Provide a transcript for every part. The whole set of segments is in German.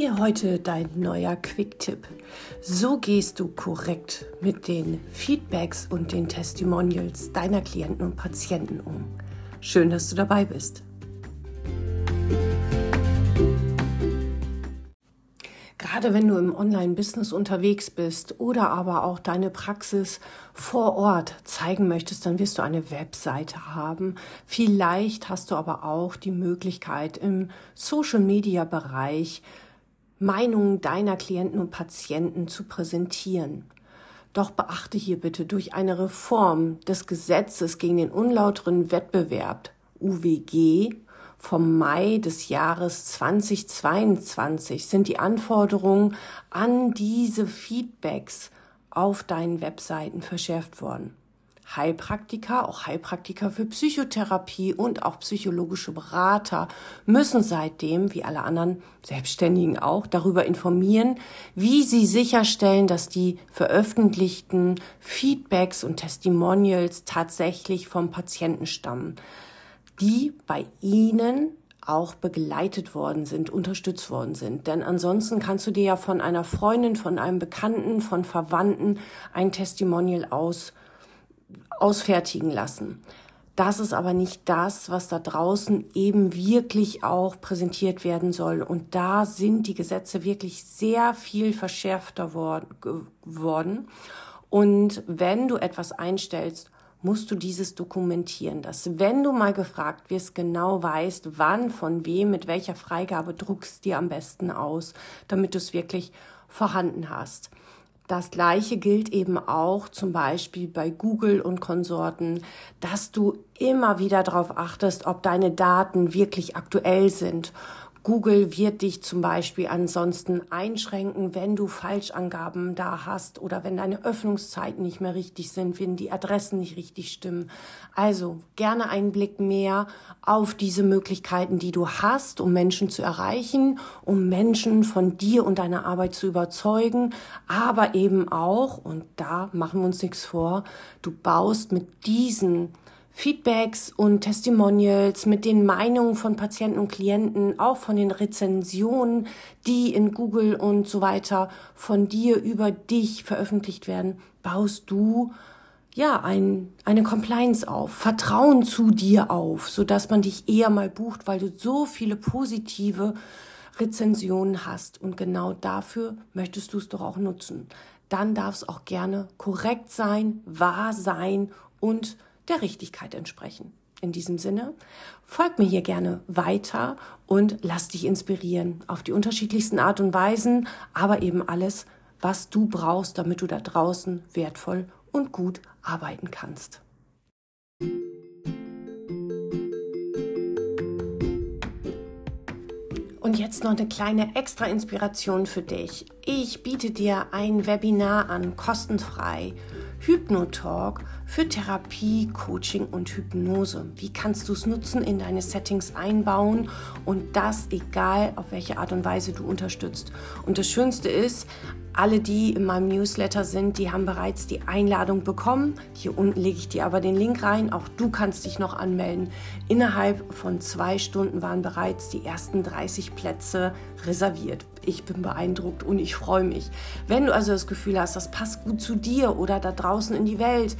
Hier heute dein neuer Quick-Tipp. So gehst du korrekt mit den Feedbacks und den Testimonials deiner Klienten und Patienten um. Schön, dass du dabei bist. Gerade wenn du im Online-Business unterwegs bist oder aber auch deine Praxis vor Ort zeigen möchtest, dann wirst du eine Webseite haben. Vielleicht hast du aber auch die Möglichkeit im Social-Media-Bereich Meinungen deiner Klienten und Patienten zu präsentieren. Doch beachte hier bitte durch eine Reform des Gesetzes gegen den unlauteren Wettbewerb UWG vom Mai des Jahres 2022 sind die Anforderungen an diese Feedbacks auf deinen Webseiten verschärft worden. Heilpraktiker, auch Heilpraktiker für Psychotherapie und auch psychologische Berater müssen seitdem, wie alle anderen Selbstständigen auch, darüber informieren, wie sie sicherstellen, dass die veröffentlichten Feedbacks und Testimonials tatsächlich vom Patienten stammen, die bei ihnen auch begleitet worden sind, unterstützt worden sind. Denn ansonsten kannst du dir ja von einer Freundin, von einem Bekannten, von Verwandten ein Testimonial aus ausfertigen lassen. Das ist aber nicht das, was da draußen eben wirklich auch präsentiert werden soll. Und da sind die Gesetze wirklich sehr viel verschärfter geworden. Und wenn du etwas einstellst, musst du dieses dokumentieren, dass wenn du mal gefragt wirst, genau weißt, wann, von wem, mit welcher Freigabe druckst dir am besten aus, damit du es wirklich vorhanden hast. Das Gleiche gilt eben auch zum Beispiel bei Google und Konsorten, dass du immer wieder darauf achtest, ob deine Daten wirklich aktuell sind Google wird dich zum Beispiel ansonsten einschränken, wenn du Falschangaben da hast oder wenn deine Öffnungszeiten nicht mehr richtig sind, wenn die Adressen nicht richtig stimmen. Also gerne einen Blick mehr auf diese Möglichkeiten, die du hast, um Menschen zu erreichen, um Menschen von dir und deiner Arbeit zu überzeugen, aber eben auch, und da machen wir uns nichts vor, du baust mit diesen Feedbacks und Testimonials, mit den Meinungen von Patienten und Klienten, auch von den Rezensionen, die in Google und so weiter von dir über dich veröffentlicht werden, baust du ja ein, eine Compliance auf, Vertrauen zu dir auf, so dass man dich eher mal bucht, weil du so viele positive Rezensionen hast. Und genau dafür möchtest du es doch auch nutzen. Dann darf es auch gerne korrekt sein, wahr sein und der Richtigkeit entsprechen. In diesem Sinne, folg mir hier gerne weiter und lass dich inspirieren auf die unterschiedlichsten Art und Weisen, aber eben alles, was du brauchst, damit du da draußen wertvoll und gut arbeiten kannst. Und jetzt noch eine kleine extra Inspiration für dich. Ich biete dir ein Webinar an, kostenfrei Hypnotalk für Therapie, Coaching und Hypnose. Wie kannst du es nutzen, in deine Settings einbauen und das egal, auf welche Art und Weise du unterstützt. Und das Schönste ist, alle, die in meinem Newsletter sind, die haben bereits die Einladung bekommen. Hier unten lege ich dir aber den Link rein. Auch du kannst dich noch anmelden. Innerhalb von zwei Stunden waren bereits die ersten 30 Plätze reserviert. Ich bin beeindruckt und ich freue mich. Wenn du also das Gefühl hast, das passt gut zu dir oder da draußen in die Welt,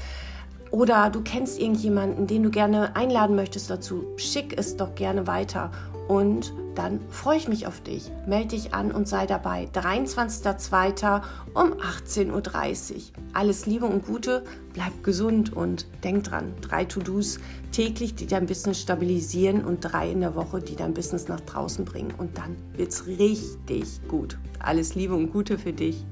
oder du kennst irgendjemanden, den du gerne einladen möchtest dazu, schick es doch gerne weiter und dann freue ich mich auf dich. Melde dich an und sei dabei. 23.02. um 18.30 Uhr. Alles Liebe und Gute, bleib gesund und denk dran. Drei To-Dos täglich, die dein Business stabilisieren und drei in der Woche, die dein Business nach draußen bringen. Und dann wird es richtig gut. Alles Liebe und Gute für dich.